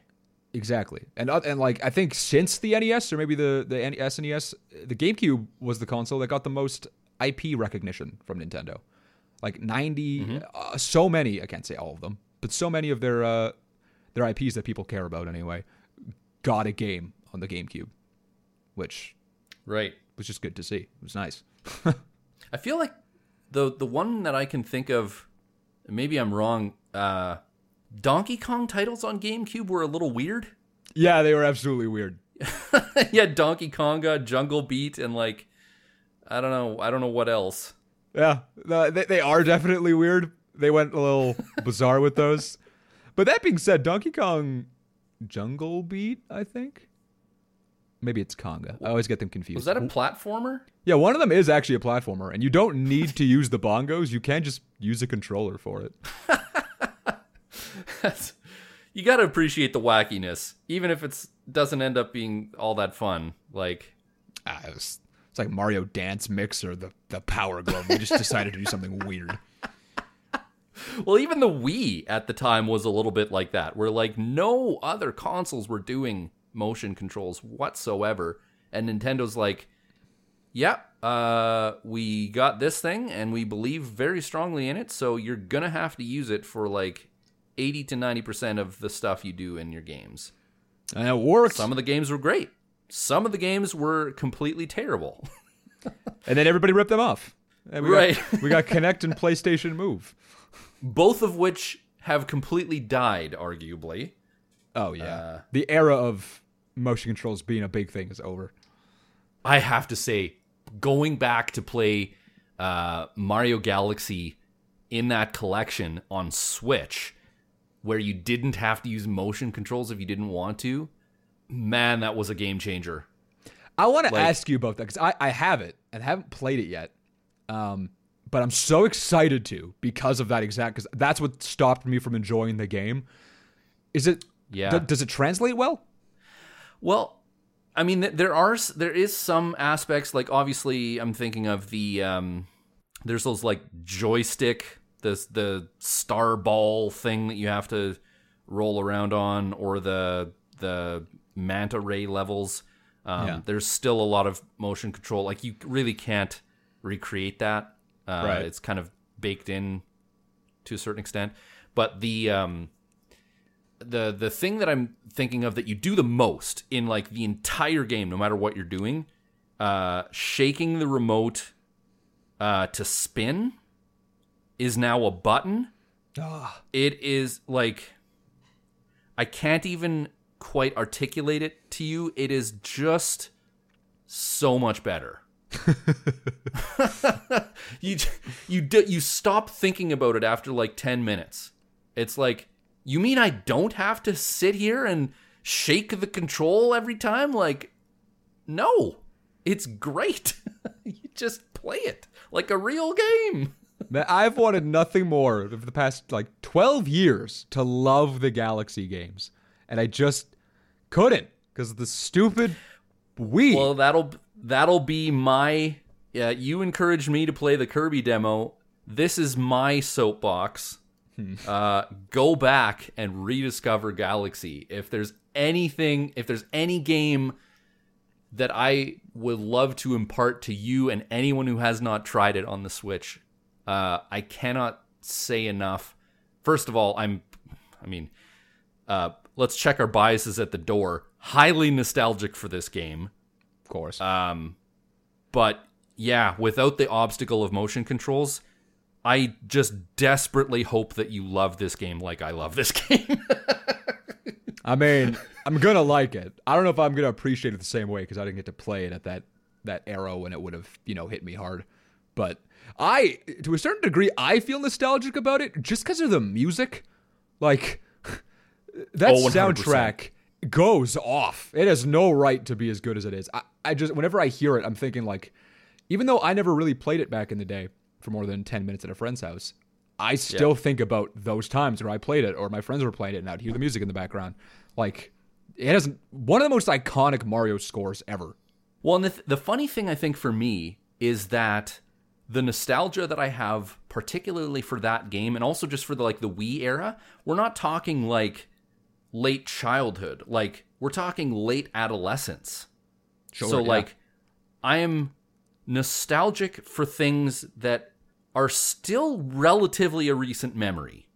Exactly, and uh, and like I think since the NES or maybe the the SNES, the GameCube was the console that got the most IP recognition from Nintendo, like 90 uh, so many. I can't say all of them, but so many of their uh, their IPs that people care about anyway got a game on the GameCube, which Right. was just good to see. It was nice. I feel like the the one that I can think of, maybe I'm wrong. Uh, Donkey Kong titles on GameCube were a little weird. Yeah, they were absolutely weird. yeah, Donkey Konga, Jungle Beat, and like I don't know, I don't know what else. Yeah, no, they, they are definitely weird. They went a little bizarre with those. But that being said, Donkey Kong Jungle Beat, I think. Maybe it's Konga. I always get them confused. Was that a platformer? yeah, one of them is actually a platformer, and you don't need to use the bongos. You can just use a controller for it. That's- you got to appreciate the wackiness, even if it doesn't end up being all that fun. Like Ah, it was, it's like Mario Dance Mix or the, the Power Glove. We just decided to do something weird. Well, even the Wii at the time was a little bit like that, where like no other consoles were doing motion controls whatsoever, and Nintendo's like, "Yep, uh, we got this thing, and we believe very strongly in it, so you're gonna have to use it for like eighty to ninety percent of the stuff you do in your games." And it worked. Some of the games were great. Some of the games were completely terrible. and then everybody ripped them off. And we Right. Got, we got Kinect and PlayStation Move. Both of which have completely died, arguably. Oh, yeah. Uh, the era of motion controls being a big thing is over. I have to say, going back to play uh, Mario Galaxy in that collection on Switch, where you didn't have to use motion controls if you didn't want to, man, that was a game changer. I want to Like- ask you about that because I, I have it and haven't played it yet. Um, but I'm so excited to because of that exact because that's what stopped me from enjoying the game. Is it? Yeah. d- does it translate well? Well, I mean, th- there are there is some aspects like obviously I'm thinking of the um, there's those like joystick this the star ball thing that you have to roll around on or the the manta ray levels. Um, Yeah. There's still a lot of motion control. Like you really can't recreate that. Uh, Right. It's kind of baked in to a certain extent. But the um, the the thing that I'm thinking of that you do the most in like the entire game, no matter what you're doing, uh, shaking the remote uh, to spin is now a button. Ah, It is like I can't even quite articulate it to you. It is just so much better. you you do, you stop thinking about it after like 10 minutes. It's like you mean I don't have to sit here and shake the control every time like no. It's great. you just play it like a real game. I've wanted nothing more over the past like 12 years to love the Galaxy games, and I just couldn't because of the stupid Wii. Well, that'll that'll be my. Yeah, you encouraged me to play the Kirby demo. This is my soapbox. uh, go back and rediscover Galaxy. If there's anything, if there's any game that I would love to impart to you and anyone who has not tried it on the Switch, uh, I cannot say enough. First of all, I'm, I mean, uh, let's check our biases at the door. Highly nostalgic for this game. of course. Um, but yeah, without the obstacle of motion controls, I just desperately hope that you love this game like I love this game. I mean, I'm gonna like it. I don't know if I'm gonna appreciate it the same way because I didn't get to play it at that that era when it would have you know hit me hard. But I, to a certain degree, I feel nostalgic about it just because of the music. Like that Oh, soundtrack goes off. It has no right to be as good as it is. I, I just whenever I hear it, I'm thinking like, even though I never really played it back in the day for more than ten minutes at a friend's house, I still think about those times where I played it or my friends were playing it and I'd hear the music in the background. Like it has one of the most iconic Mario scores ever. well, and the, th- the funny thing I think for me is that the nostalgia that I have, particularly for that game, and also just for the like the Wii era, we're not talking like late childhood. Like we're talking late adolescence. Sure, so yeah. like I am nostalgic for things that are still relatively a recent memory.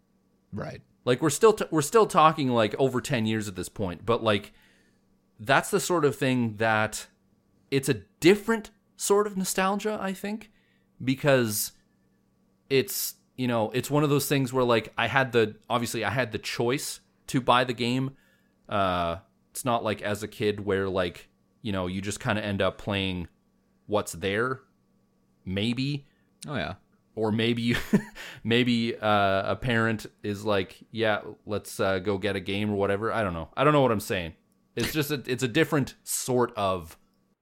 Right. Like we're still t- we're still talking like over 10 years at this point, but like that's the sort of thing that it's a different sort of nostalgia, I think, because it's, you know, it's one of those things where like I had the obviously I had the choice to buy the game. Uh it's not like as a kid where like, you know, you just kind of end up playing what's there maybe Oh yeah. or maybe maybe uh, a parent is like, yeah, let's uh, go get a game or whatever. I don't know. I don't know what I'm saying. It's just a, it's a different sort of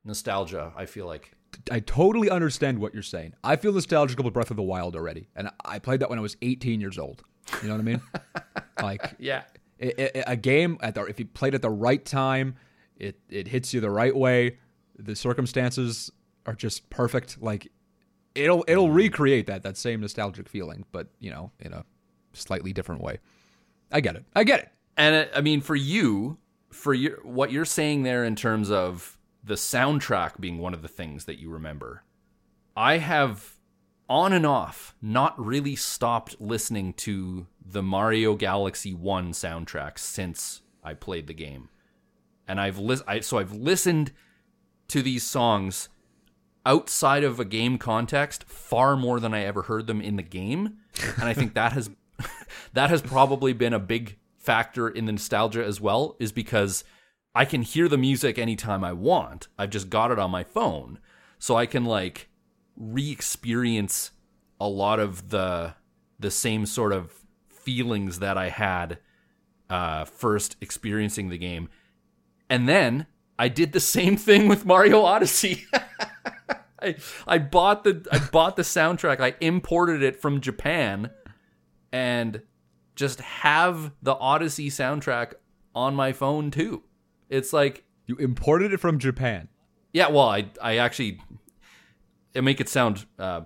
nostalgia. I feel like. I totally understand what you're saying. I feel nostalgic about Breath of the Wild already, and I played that when I was 18 years old. You know what I mean? like Yeah. it, it, a game at the if you played at the right time, it it hits you the right way. The circumstances are just perfect. Like it'll it'll recreate that that same nostalgic feeling, but you know, in a slightly different way. I get it. I get it. And uh, I mean, for you, for your what you're saying there in terms of the soundtrack being one of the things that you remember, I have on and off not really stopped listening to the Mario Galaxy 1 soundtrack since I played the game. And I've lis- I, so I've listened to these songs outside of a game context far more than I ever heard them in the game. And I think that has that has probably been a big factor in the nostalgia as well is because I can hear the music anytime I want. I've just got it on my phone. So I can like re-experience a lot of the the same sort of feelings that I had uh, first experiencing the game And then I did the same thing with Mario Odyssey. I, I bought the I bought the soundtrack. I imported it from Japan and just have the Odyssey soundtrack on my phone too. It's like You imported it from Japan. yeah, well, I I actually it make it sound uh,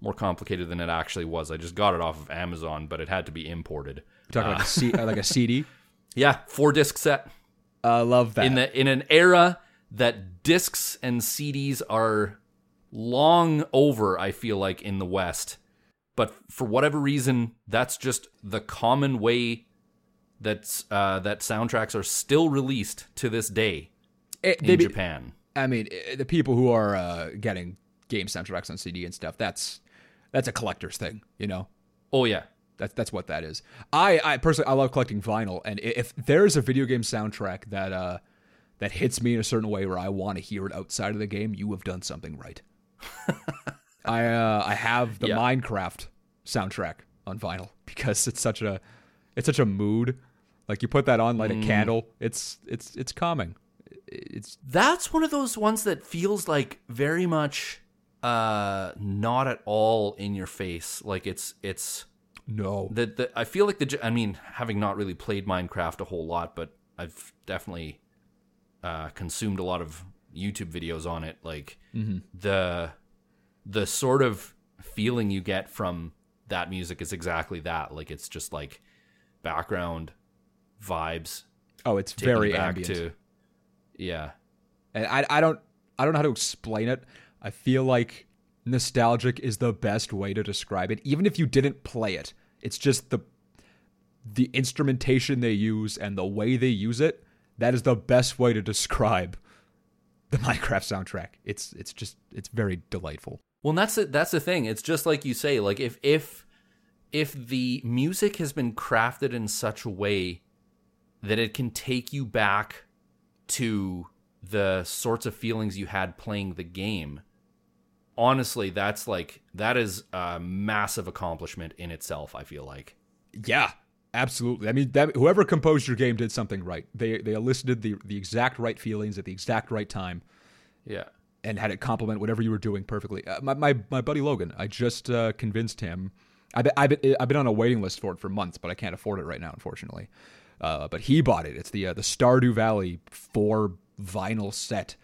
more complicated than it actually was. I just got it off of Amazon, but it had to be imported. You're talking like a C, uh, like a CD. Yeah, four disc set I love that. in the in an era that discs and CDs are long over. I feel like in the West, but for whatever reason, that's just the common way that's uh, that soundtracks are still released to this day It- in they be- Japan. I mean, eh, the people who are uh, getting game soundtracks on CD and stuff, that's that's a collector's thing, you know. Oh yeah, That's that's what that is. I, I personally I love collecting vinyl, and if there's a video game soundtrack that uh that hits me in a certain way where I want to hear it outside of the game, you have done something right. I uh, I have the Yeah. Minecraft soundtrack on vinyl because it's such a it's such a mood. Like you put that on, light a candle, it's it's it's calming. It's that's one of those ones that feels like very much uh not at all in your face. Like it's it's no the, the I feel like the I mean having not really played Minecraft a whole lot, but I've definitely uh, consumed a lot of YouTube videos on it. Like the the sort of feeling you get from that music is exactly that. Like it's just like background vibes. oh, it's very ambient. to yeah. and I, I don't I don't know how to explain it. I feel like nostalgic is the best way to describe it. Even if you didn't play it, it's just the the instrumentation they use and the way they use it. That is the best way to describe the Minecraft soundtrack. It's it's just it's very delightful. Well, that's the, that's the thing. It's just like you say. Like if if if the music has been crafted in such a way that it can take you back to the sorts of feelings you had playing the game, honestly, that's like that is a massive accomplishment in itself. I feel like. Yeah, absolutely. I mean, that, whoever composed your game did something right. They they elicited the the exact right feelings at the exact right time. Yeah. and had it complement whatever you were doing perfectly. Uh, my, my my buddy Logan, I just uh, convinced him. I've I've, I've been on a waiting list for it for months, but I can't afford it right now, unfortunately. Uh, but he bought it. It's the uh, the Stardew Valley four vinyl set.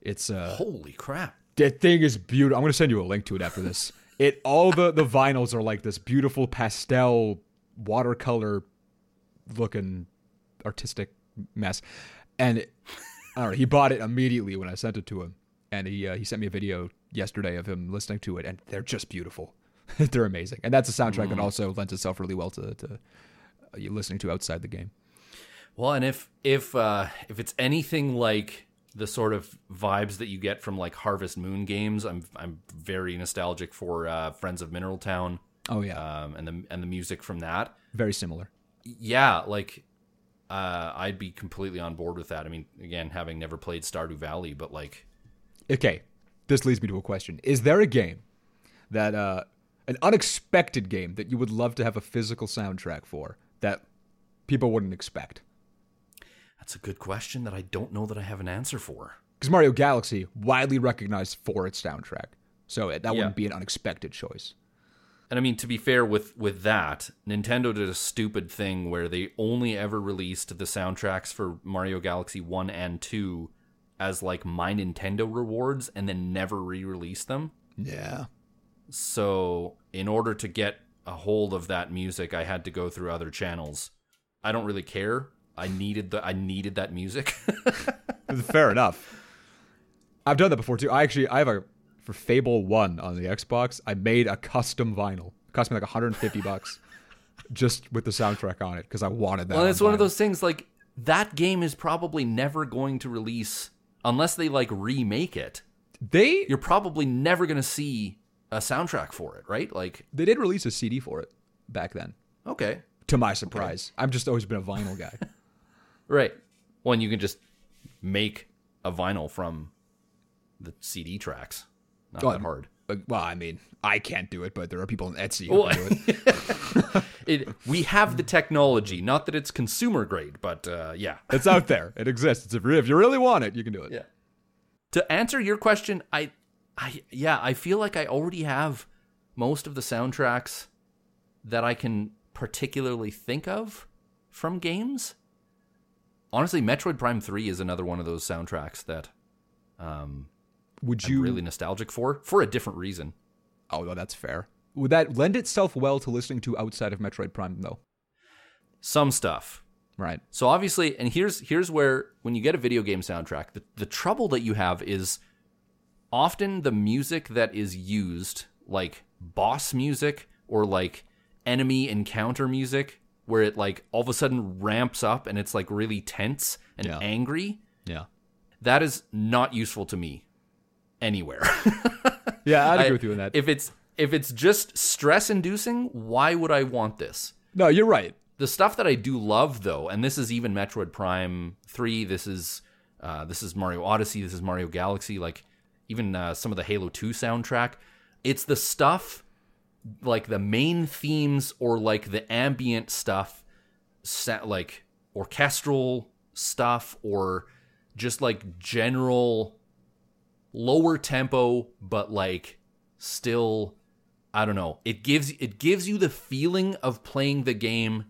It's uh, Holy crap! that thing is beautiful. I'm gonna send you a link to it after this. It all the the vinyls are like this beautiful pastel watercolor looking artistic mess, and it, I don't know. He bought it immediately when I sent it to him, and he uh, he sent me a video yesterday of him listening to it, and they're just beautiful. they're amazing, and that's a soundtrack that also lends itself really well to to uh, you listening to outside the game. Well, and if if uh, if it's anything like the sort of vibes that you get from like Harvest Moon games, I'm I'm very nostalgic for uh, Friends of Mineral Town, Oh yeah, um, and the and the music from that. very similar. Yeah, like uh, I'd be completely on board with that. I mean, again, having never played Stardew Valley, but like, Okay, this leads me to a question: Is there a game that uh, an unexpected game that you would love to have a physical soundtrack for that people wouldn't expect? That's a good question that I don't know that I have an answer for. Because Mario Galaxy widely recognized for its soundtrack, so uh, that Yeah. wouldn't be an unexpected choice. And I mean, to be fair with with that, Nintendo did a stupid thing where they only ever released the soundtracks for Mario Galaxy One and Two as like my Nintendo rewards, and then never re-released them. Yeah, So, in order to get a hold of that music, I had to go through other channels. I don't really care. I needed the I needed that music. fair enough. I've done that before too. I actually I have a for Fable One on the Xbox. I made a custom vinyl. It cost me like 150 bucks, just with the soundtrack on it because I wanted that. well, on it's one of those things like that game is probably never going to release unless they like remake it. They You're probably never going to see a soundtrack for it, right? Like, They did release a CD for it back then. okay, To my surprise, I've just always been a vinyl guy. right. One, you can just make a vinyl from the CD tracks. Not that hard. Uh, Well, I mean, I can't do it, but there are people on Etsy who Well, can do it. it, we have the technology, not that it's consumer grade, but uh, yeah. It's out there. It exists. If, you- if you really want it, you can do it. Yeah. To answer your question, I, I, yeah, I feel like I already have most of the soundtracks that I can particularly think of from games. Honestly, Metroid Prime Three is another one of those soundtracks that um, Would I'm you? really nostalgic for, for a different reason. Oh, that's fair. Would that lend itself well to listening to outside of Metroid Prime, though? Some stuff, Right. So obviously, and here's here's where when you get a video game soundtrack, the, the trouble that you have is often the music that is used, like boss music or like enemy encounter music, where it like all of a sudden ramps up and it's like really tense and Yeah. angry. Yeah. That is not useful to me anywhere. Yeah, I'd I- agree with you on that. If it's if it's just stress inducing, why would I want this? no, you're right. the stuff that I do love though, and this is even Metroid Prime three. This is uh, this is Mario Odyssey. This is Mario Galaxy. Like even uh, some of the Halo two soundtrack. It's the stuff like the main themes or like the ambient stuff, sa- like orchestral stuff or just like general lower tempo, but like still. I don't know. It gives it gives you the feeling of playing the game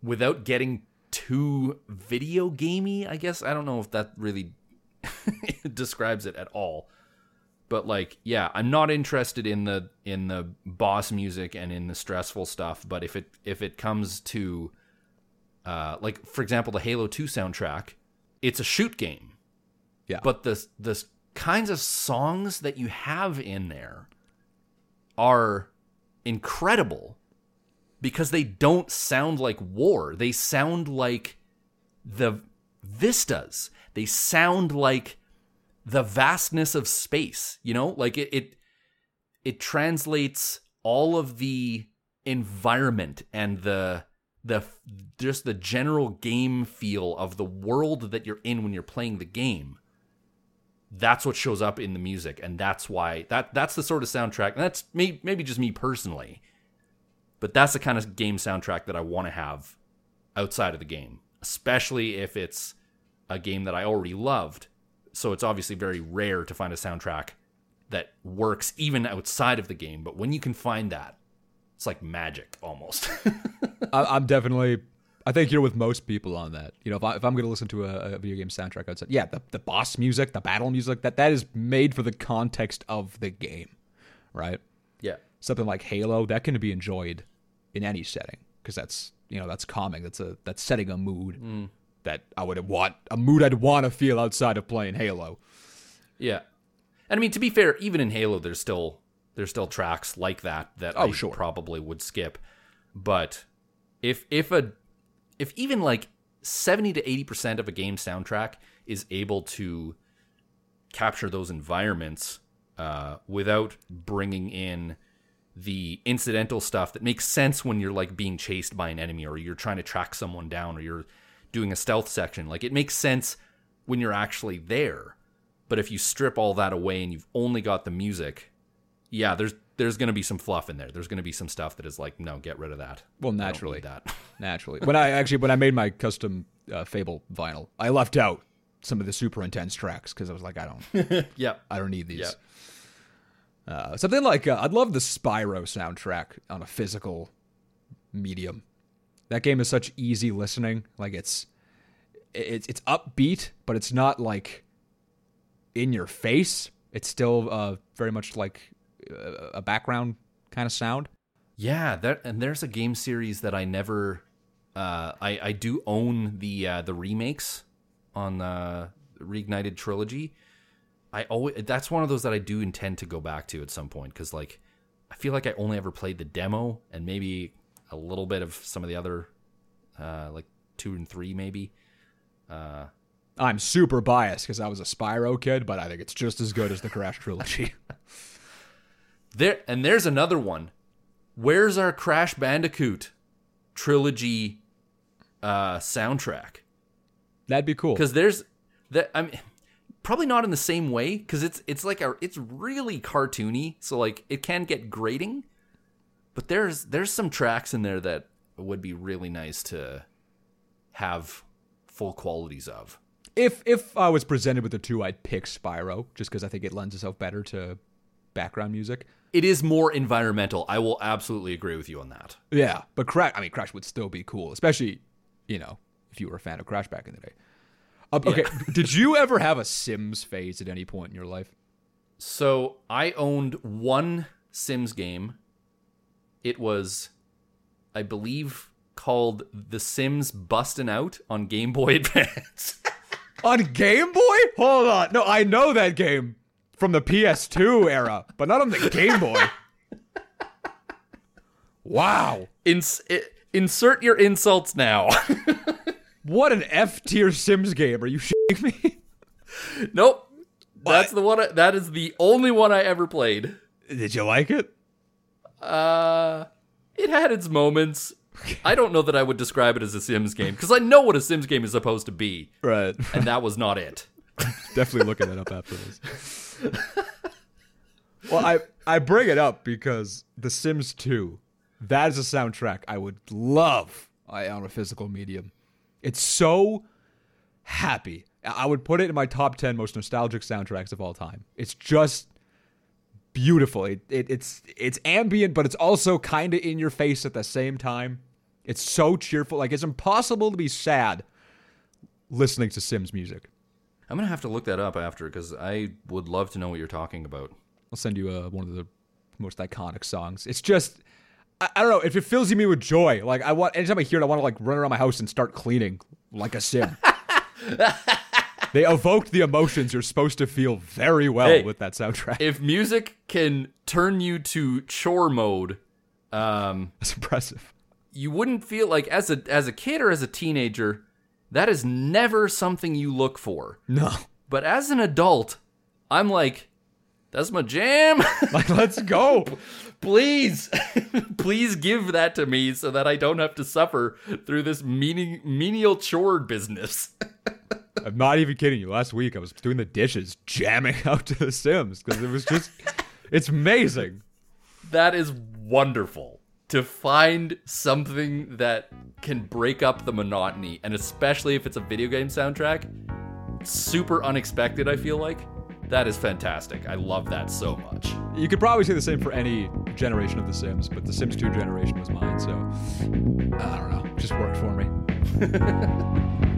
without getting too video gamey, I guess. I don't know if that really describes it at all. But like, yeah, I'm not interested in the in the boss music and in the stressful stuff, but if it if it comes to uh like for example the Halo 2 soundtrack, it's a shoot game. Yeah. But the the kinds of songs that you have in there are incredible because they don't sound like war. They sound like the vistas. They sound like the vastness of space, you know? Like it it, it translates all of the environment and the the just the general game feel of the world that you're in when you're playing the game that's what shows up in the music and that's why that that's the sort of soundtrack and that's me maybe just me personally but that's the kind of game soundtrack that I want to have outside of the game especially if it's a game that I already loved so it's obviously very rare to find a soundtrack that works even outside of the game but when you can find that it's like magic almost I, I'm definitely. I think you're with most people on that. You know, if, I, if I'm going to listen to a, a video game soundtrack, I'd say, yeah, the, the boss music, the battle music, that that is made for the context of the game, right? yeah Something like Halo that can be enjoyed in any setting because that's you know that's calming. That's a that's setting a mood mm. That I would want a mood I'd want to feel outside of playing Halo. Yeah, and I mean to be fair, even in Halo, there's still there's still tracks like that that Oh, I sure. probably would skip. But if if a if even like seventy to eighty percent of a game soundtrack is able to capture those environments uh, without bringing in the incidental stuff that makes sense when you're like being chased by an enemy or you're trying to track someone down or you're doing a stealth section. Like it makes sense when you're actually there. But if you strip all that away and you've only got the music, yeah, there's there's going to be some fluff in there. There's going to be some stuff that is like, no, get rid of that. Well, naturally, that. naturally. When I actually when I made my custom uh, Fable vinyl, I left out some of the super intense tracks because I was like, I don't, yeah, I don't need these. Yeah. Uh, something like uh, I'd love the Spyro soundtrack on a physical medium. That game is such easy listening. Like it's it's it's upbeat, but it's not like in your face. It's still uh, very much like uh, a background kind of sound. Yeah, that and there's a game series that I never uh I I do own the uh the remakes on the Reignited trilogy. I always that's one of those that I do intend to go back to at some point cuz like I feel like I only ever played the demo and maybe a little bit of some of the other uh like 2 and 3 maybe. Uh I'm super biased because I was a Spyro kid, but I think it's just as good as the Crash trilogy. there and there's another one. Where's our Crash Bandicoot trilogy uh soundtrack? That'd be cool. because there's that I mean probably not in the same way because it's it's like a it's really cartoony, so like it can get grating. But there's there's some tracks in there that would be really nice to have full qualities of. If if I was presented with the two, I'd pick Spyro just because I think it lends itself better to background music. It is more environmental. I will absolutely agree with you on that. Yeah, but Crash. I mean, Crash would still be cool, especially you know if you were a fan of Crash back in the day. Uh, okay, did you ever have a Sims phase at any point in your life? So I owned one Sims game. It was, I believe, called The Sims Bustin' Out on Game Boy Advance. On Game Boy? Hold on. No, I know that game from the PS2 era, but not on the Game Boy. Wow. Ins- insert your insults now. What an F tier Sims game. Are you shitting me? nope. That's the one. I, that is the only one I ever played. Did you like it? Uh, it had its moments. I don't know that I would describe it as a Sims game because I know what a Sims game is supposed to be, Right. and that was not it. Definitely looking it up after this. well, I I bring it up because The Sims 2, that is a soundtrack I would love on a physical medium. It's so happy. I would put it in my top 10 most nostalgic soundtracks of all time. It's just beautiful. It, it it's it's ambient, but it's also kind of in your face at the same time. It's so cheerful. Like it's impossible to be sad listening to Sims music. I'm gonna have to look that up after because I would love to know what you're talking about. I'll send you uh, one of the most iconic songs. It's just, I, I don't know, if it fills me with joy. Like I want, anytime I hear it, I want to like run around my house and start cleaning like a sim. they evoked the emotions you're supposed to feel very well Hey. with that soundtrack. If music can turn you to chore mode, um, That's impressive. you wouldn't feel like as a as a kid or as a teenager, that is never something you look for. No, But as an adult, I'm like, that's my jam. like let's go. please, please give that to me so that I don't have to suffer through this meaning, menial chore business. I'm not even kidding you. Last week I was doing the dishes, jamming out to The Sims because it was just, it's amazing. that is wonderful to find something that can break up the monotony, and especially if it's a video game soundtrack. Super unexpected, I feel like. That is fantastic. I love that so much. You could probably say the same for any generation of The Sims, but The Sims 2 generation was mine, so I don't know. It just worked for me.